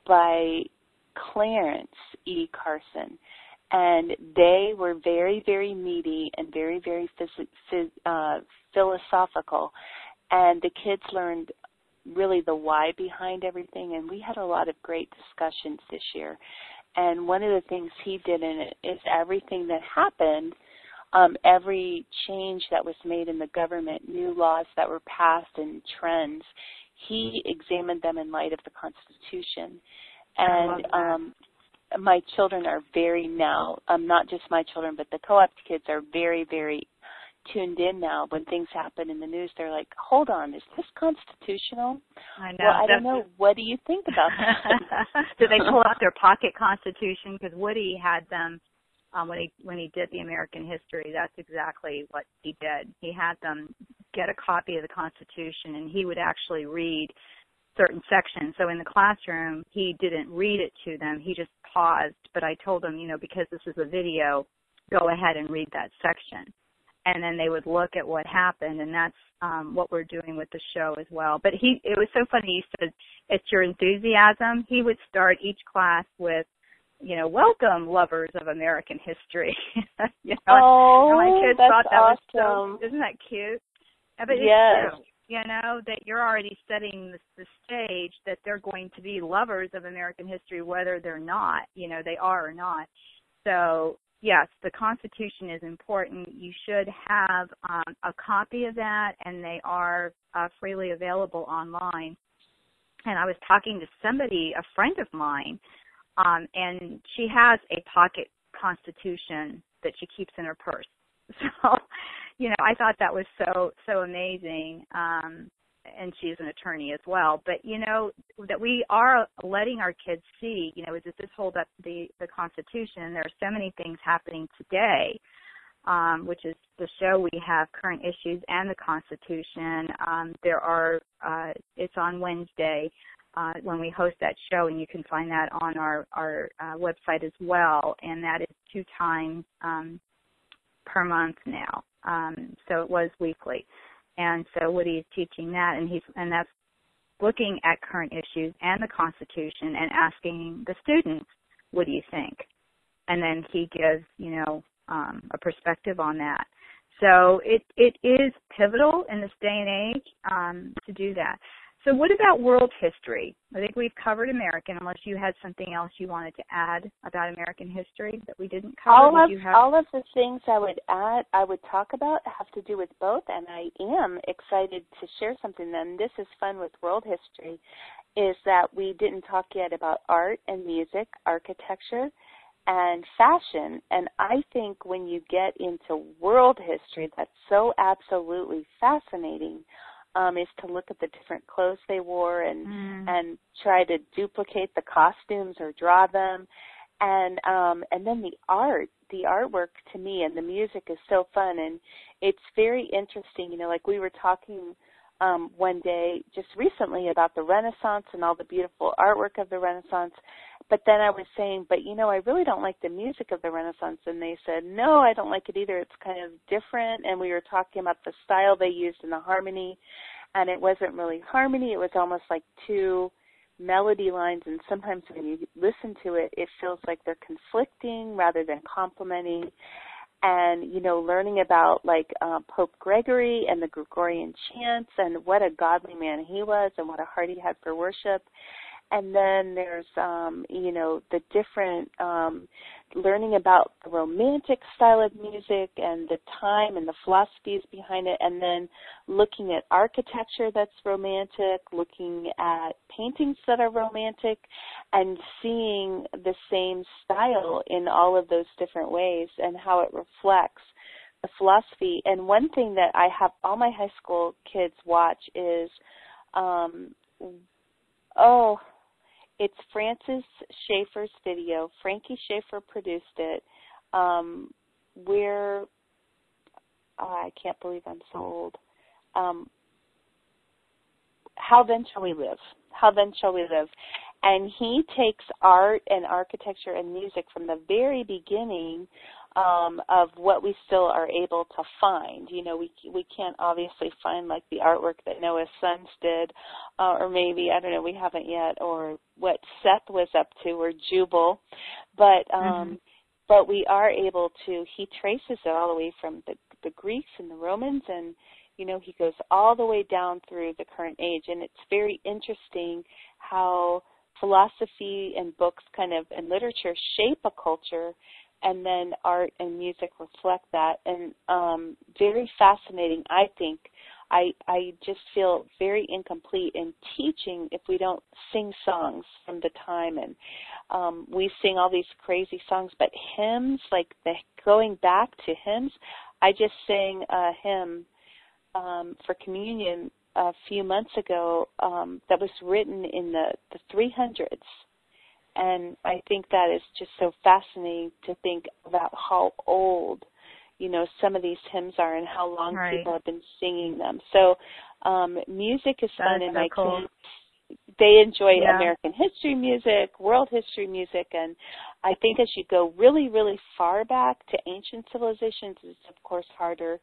by Clarence E. Carson. And they were very, very meaty and very, very phys- uh, philosophical. And the kids learned really the why behind everything and we had a lot of great discussions this year. And one of the things he did in it is everything that happened um, every change that was made in the government new laws that were passed and trends he examined them in light of the constitution. And um my children are very now um not just my children but the co-op kids are very very tuned in now when things happen in the news they're like hold on is this constitutional? I know well i don't know. what do you think about that? Do they pull out their pocket constitution? Because woody had them um when he when he did the american history that's exactly what he did. He had them get a copy of the constitution and he would actually read certain sections. So in the classroom he didn't read it to them. He just paused. But i told him you know because this is a video go ahead and read that section and then they would look at what happened and that's um what we're doing with the show as well. But he it was so funny he said it's your enthusiasm. He would start each class with you know welcome lovers of american history. You know oh and my kids that's thought that awesome. was so isn't that cute? But yes. true you know that you're already setting the, the stage that they're going to be lovers of american history whether they're not you know they are or not. So yes, the Constitution is important. You should have um, a copy of that, and they are uh, freely available online. And I was talking to somebody, a friend of mine, um, and she has a pocket Constitution that she keeps in her purse. So, you know, I thought that was so so amazing. Um, and she's an attorney as well. But you know that we are letting our kids see, you know, does this hold up the the Constitution? There are so many things happening today, um, which is the show we have current issues and the Constitution. Um, there are uh, it's on Wednesday. Uh, when we host that show, and you can find that on our our uh, website as well, and that is two times um, per month now. Um, so it was weekly and so Woody is teaching that, and he's and that's looking at current issues and the Constitution and asking the students, "What do you think?" And then he gives, you know, um, a perspective on that. So it it is pivotal in this day and age um, to do that. So what about world history? I think we've covered American, unless you had something else you wanted to add about American history that we didn't cover. All of have... all of the things I would add, I would talk about have to do with both, and I am excited to share something. Then this is fun with world history, is that we didn't talk yet about art and music, architecture, and fashion. And I think when you get into world history, that's so absolutely fascinating um, is to look at the different clothes they wore and mm. and try to duplicate the costumes or draw them and um and then the art the artwork to me and the music is so fun and it's very interesting you know like we were talking um one day just recently about the renaissance and all the beautiful artwork of the renaissance but then I was saying, but you know, I really don't like the music of the Renaissance. And they said, no, I don't like it either. It's kind of different. And we were talking about the style they used in the harmony. And it wasn't really harmony. It was almost like two melody lines. And sometimes when you listen to it, it feels like they're conflicting rather than complementing and you know learning about like uh, Pope Gregory and the Gregorian chants and what a godly man he was and what a heart he had for worship and then there's um you know the different um learning about the romantic style of music and the time and the philosophies behind it. And then looking at architecture that's romantic looking at paintings that are romantic and seeing the same style in all of those different ways and how it reflects the philosophy. And one thing that I have all my high school kids watch is um oh it's Francis Schaeffer's video. Franky Schaeffer produced it. Um, we're oh, I can't believe I'm so old. Um, how then shall we live? How then shall we live? And he takes art and architecture and music from the very beginning um, of what we still are able to find. You know, we we can't obviously find like the artwork that Noah's sons did, uh, or maybe I don't know, we haven't yet, or what Seth was up to, or Jubal, but um, mm-hmm. but we are able to. He traces it all the way from the the Greeks and the Romans, and you know he goes all the way down through the current age, and it's very interesting how philosophy and books kind of and literature shape a culture and then art and music reflect that. And um very fascinating i think. I i just feel very incomplete in teaching if we don't sing songs from the time. And um we sing all these crazy songs but hymns like the going back to hymns i just sang a hymn um for communion a few months ago um that was written in the the 300s and I think that is just so fascinating to think about how old, you know, some of these hymns are and how long right. people have been singing them. So, um, music is that fun, is and so my cool. kids they enjoy yeah. American history music, world history music, and I think as you go really, really far back to ancient civilizations, it's of course harder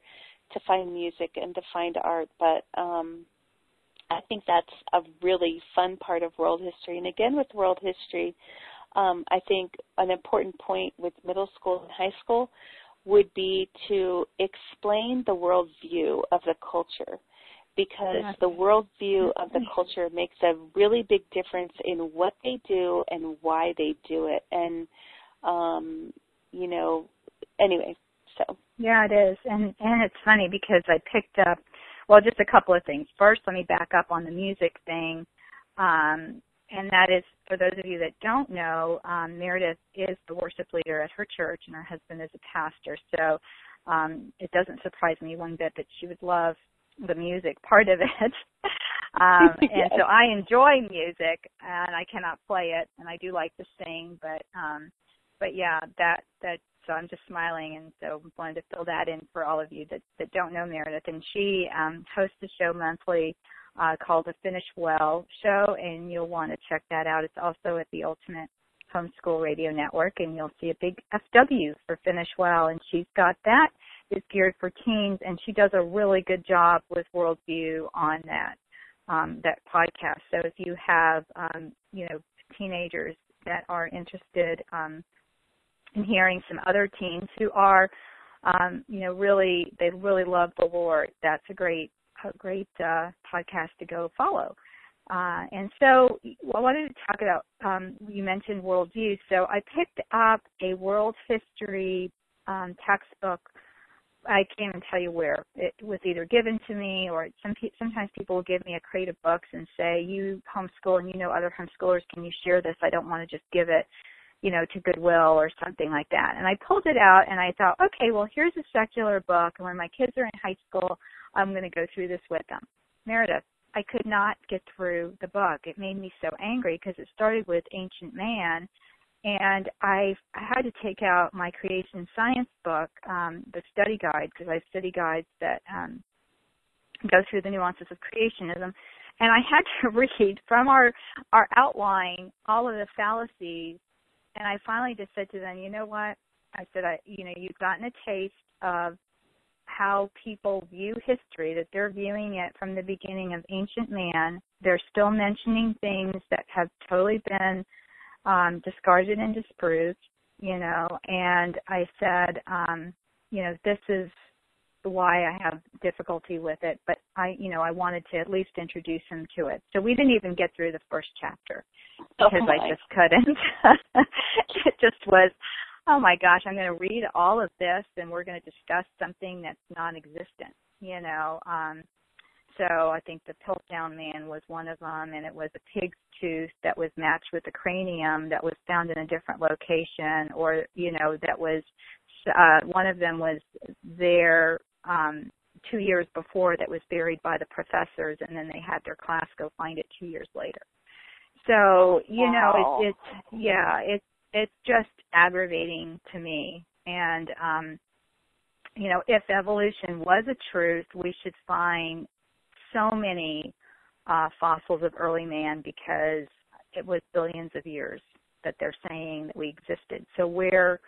to find music and to find art, but um, I think that's a really fun part of world history. And again, with world history, um, I think an important point with middle school and high school would be to explain the worldview of the culture because the worldview of the culture makes a really big difference in what they do and why they do it. And, um, you know, anyway, so. Yeah, it is. And, and it's funny because I picked up well, just a couple of things. First, let me back up on the music thing. Um, and that is, for those of you that don't know, um, Meredith is the worship leader at her church, and her husband is a pastor. So um, it doesn't surprise me one bit that she would love the music part of it. um, yes. And so I enjoy music, and I cannot play it, and I do like to sing, but um, but yeah, that that so I'm just smiling, and so wanted to fill that in for all of you that, that don't know Meredith. And she um, hosts a show monthly uh, called the Finish Well Show, and you'll want to check that out. It's also at the Ultimate Homeschool Radio Network, and you'll see a big FW for Finish Well, and she's got that. It's geared for teens, and she does a really good job with Worldview on that um, that podcast. So if you have um, you know teenagers that are interested um, and hearing some other teens who are, um, you know, really they really love the Lord. That's a great a great uh, podcast to go follow. Uh, and so well, I wanted to talk about, um, you mentioned worldview. So I picked up a world history um, textbook. I can't even tell you where. It was either given to me or some sometimes people will give me a crate of books and say, you homeschool and you know other homeschoolers, can you share this? I don't want to just give it you know, to Goodwill or something like that. And I pulled it out and I thought, okay, well, here's a secular book. And when my kids are in high school, I'm going to go through this with them. Meredith, I could not get through the book. It made me so angry because it started with ancient man. And I, I had to take out my creation science book, um, the study guide, because I have study guides that um, go through the nuances of creationism and I had to read from our our outline all of the fallacies, and I finally just said to them, you know what? I said, I you know you've gotten a taste of how people view history, that they're viewing it from the beginning of ancient man. They're still mentioning things that have totally been um, discarded and disproved, you know, and I said, um, you know, this is why I have difficulty with it, but I, you know, I wanted to at least introduce him to it. So we didn't even get through the first chapter Oh, because I just couldn't. it just was, oh my gosh, I'm going to read all of this and we're going to discuss something that's non-existent, you know. Um, so I think the Piltdown Man was one of them, and it was a pig's tooth that was matched with a cranium that was found in a different location, or you know, that was uh, one of them was there um, two years before that was buried by the professors, and then they had their class go find it two years later. So you Wow. know, it's it's yeah, it's it's just aggravating to me, and um, you know, if evolution was a truth, we should find so many uh, fossils of early man because it was billions of years that they're saying that we existed. So where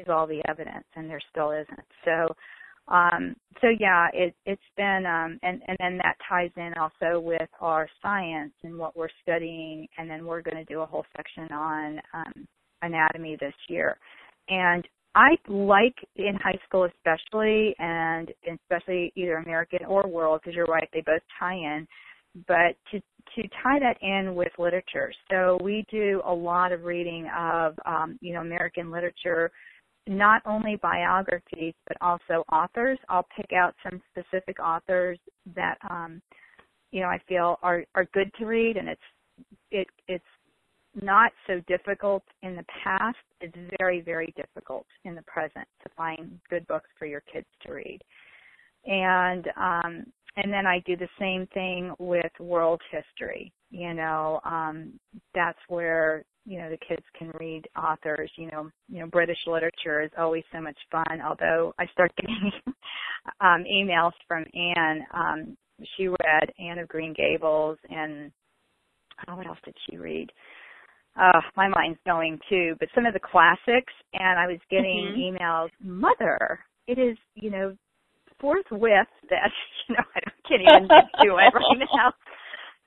is all the evidence? And there still isn't. So, um, so yeah, it, it's been, um, and and then that ties in also with our science and what we're studying, and then we're going to do a whole section on um, anatomy this year. And I like in high school especially, and especially either American or world, because you're right, they both tie in. But to to tie that in with literature, so we do a lot of reading of um, you know American literature, not only biographies but also authors. I'll pick out some specific authors that um, you know I feel are are good to read, and it's it it's not so difficult in the past. It's very, very difficult in the present to find good books for your kids to read. And um and then I do the same thing with world history. You know, um that's where, you know, the kids can read authors, you know, you know, British literature is always so much fun, although I start getting um emails from Anne. Um she read Anne of Green Gables and oh, what else did she read? uh my mind's going too but some of the classics and i was getting Mhm. emails mother it is you know forthwith that you know i can't even do it right now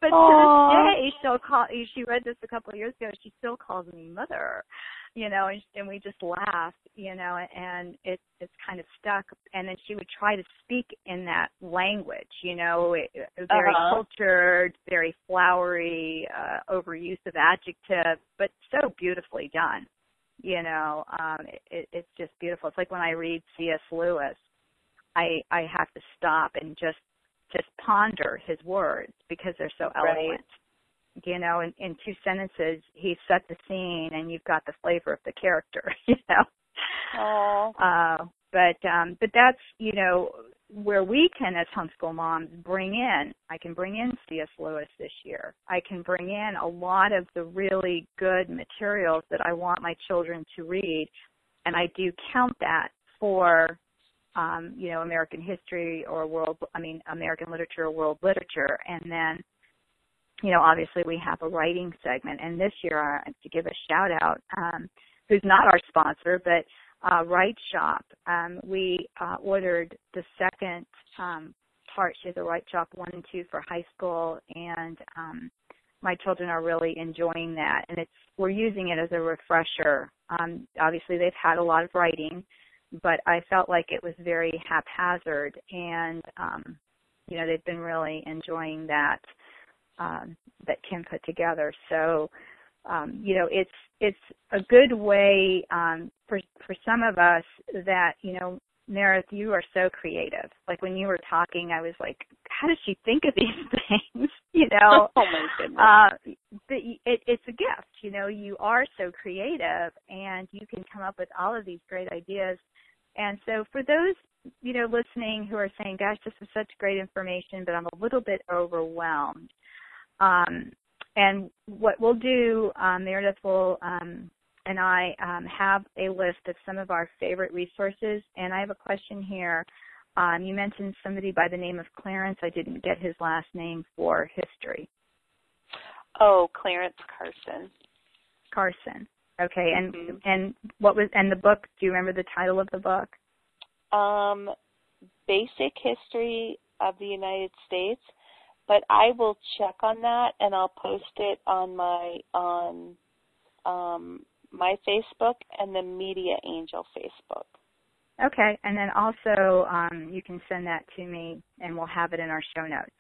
but to Aw. this day she'll call she read this a couple of years ago she still calls me mother you know and, and we just laugh you know and it it's kind of stuck and then she would try to speak in that language you know very Uh-huh. cultured very flowery uh overuse of adjectives but so beautifully done you know um it, it it's just beautiful it's like when i read cs lewis i i have to stop and just just ponder his words because they're so Right. eloquent you know in in two sentences he set the scene and you've got the flavor of the character you know Oh. uh but um but that's you know where we can as homeschool moms bring in i can bring in cs lewis this year i can bring in a lot of the really good materials that i want my children to read and i do count that for um you know american history or world i mean american literature or world literature and then you know obviously we have a writing segment and this year uh, to give a shout out um who's not our sponsor but uh, Right Shop. Um, we uh, ordered the second um, part. She has a WriteShop one and two for high school, and um, my children are really enjoying that. And it's we're using it as a refresher. Um, obviously, they've had a lot of writing, but I felt like it was very haphazard, and um, you know they've been really enjoying that um, that Kim put together. So um, you know, it's it's a good way um, for for some of us that you know, Meredith, you are so creative. Like when you were talking, I was like, how does she think of these things? you know, oh my goodness. uh, but it, it's a gift. You know, you are so creative, and you can come up with all of these great ideas. And so, for those you know listening who are saying, "Gosh, this is such great information, but I'm a little bit overwhelmed," um, and what we'll do, um, Meredith will um, and I um, have a list of some of our favorite resources. And I have a question here. Um, you mentioned somebody by the name of Clarence. I didn't get his last name for history. Oh, Clarence Carson. Carson. Okay, and mm-hmm. and what was and the book? Do you remember the title of the book? Um, Basic History of the United States, but I will check on that and I'll post it on my on um, my Facebook and the Media Angel Facebook. Okay, and then also um, you can send that to me, and we'll have it in our show notes.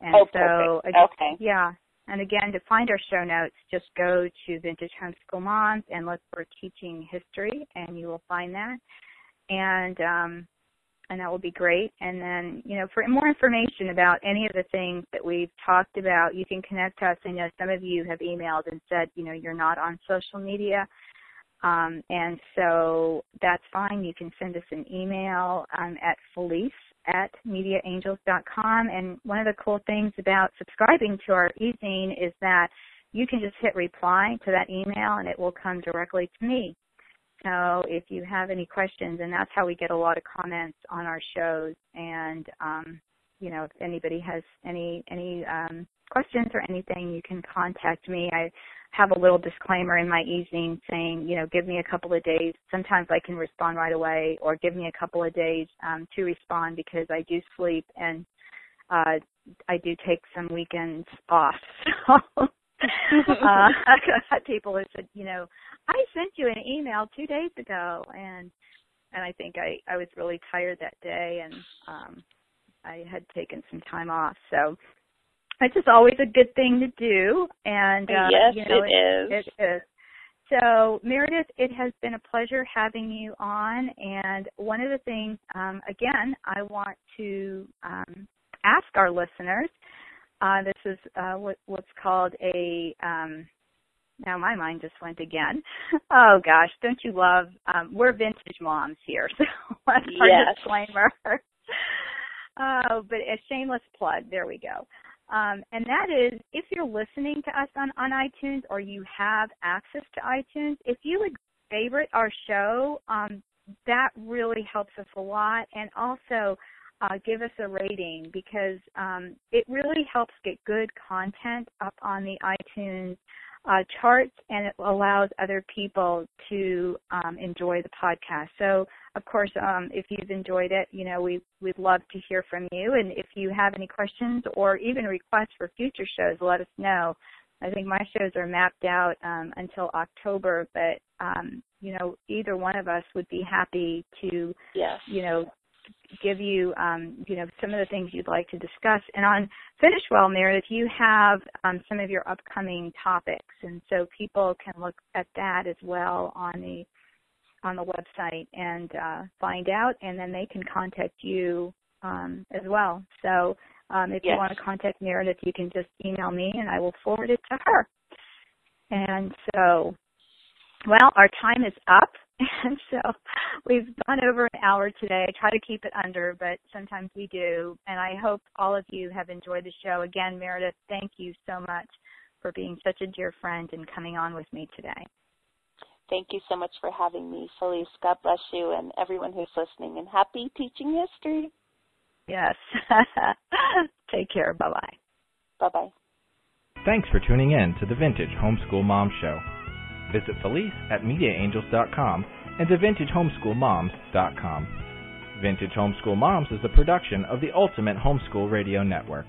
And oh, so, perfect. okay, yeah. And again, to find our show notes, just go to Vintage Homeschool Moms and look for Teaching History, and you will find that. And um, and that will be great. And then, you know, for more information about any of the things that we've talked about, you can connect us. I know some of you have emailed and said, you know, you're not on social media. Um, and so that's fine. You can send us an email um, at Felice at mediaangels.com. And one of the cool things about subscribing to our e-zine is that you can just hit reply to that email and it will come directly to me. So if you have any questions, and that's how we get a lot of comments on our shows. And um, you know, if anybody has any any um, questions or anything, you can contact me. I have a little disclaimer in my e-zine saying, you know, give me a couple of days. Sometimes I can respond right away, or give me a couple of days um, to respond because I do sleep and uh, I do take some weekends off. So uh, I've had people who said, you know, I sent you an email two days ago, and and I think I I was really tired that day, and um, I had taken some time off. So it's just always a good thing to do. And uh, yes, you know, it, it is. It is. So Meredith, it has been a pleasure having you on. And one of the things, um, again, I want to um, ask our listeners. Uh, this is uh, what, what's called a um, now my mind just went again. Oh gosh, don't you love? Um, we're vintage moms here, so that's our yes. disclaimer. uh, but a shameless plug. There we go. Um, and that is, if you're listening to us on, on iTunes or you have access to iTunes, if you would favorite our show, um, that really helps us a lot. And also, uh, give us a rating because um, it really helps get good content up on the iTunes uh, charts and it allows other people to um, enjoy the podcast. So, of course, um, if you've enjoyed it, you know we we'd love to hear from you. And if you have any questions or even requests for future shows, let us know. I think my shows are mapped out um, until October, but um, you know either one of us would be happy to yes. you know give you, um, you know, some of the things you'd like to discuss. And on Finish Well, Meredith, you have um, some of your upcoming topics, and so people can look at that as well on the on the website and uh, find out, and then they can contact you um, as well. So um, if yes. you want to contact Meredith, you can just email me, and I will forward it to her. And so, well, our time is up. And so we've gone over an hour today. I try to keep it under, but sometimes we do. And I hope all of you have enjoyed the show. Again, Meredith, thank you so much for being such a dear friend and coming on with me today. Thank you so much for having me, Felice. God bless you and everyone who's listening, and happy teaching history. Yes. Take care. Bye bye. Bye bye. Thanks for tuning in to the Vintage Homeschool Mom Show. Visit Felice at MediaAngels.com and to VintageHomeschoolMoms.com. Vintage Homeschool Moms is a production of the Ultimate Homeschool Radio Network.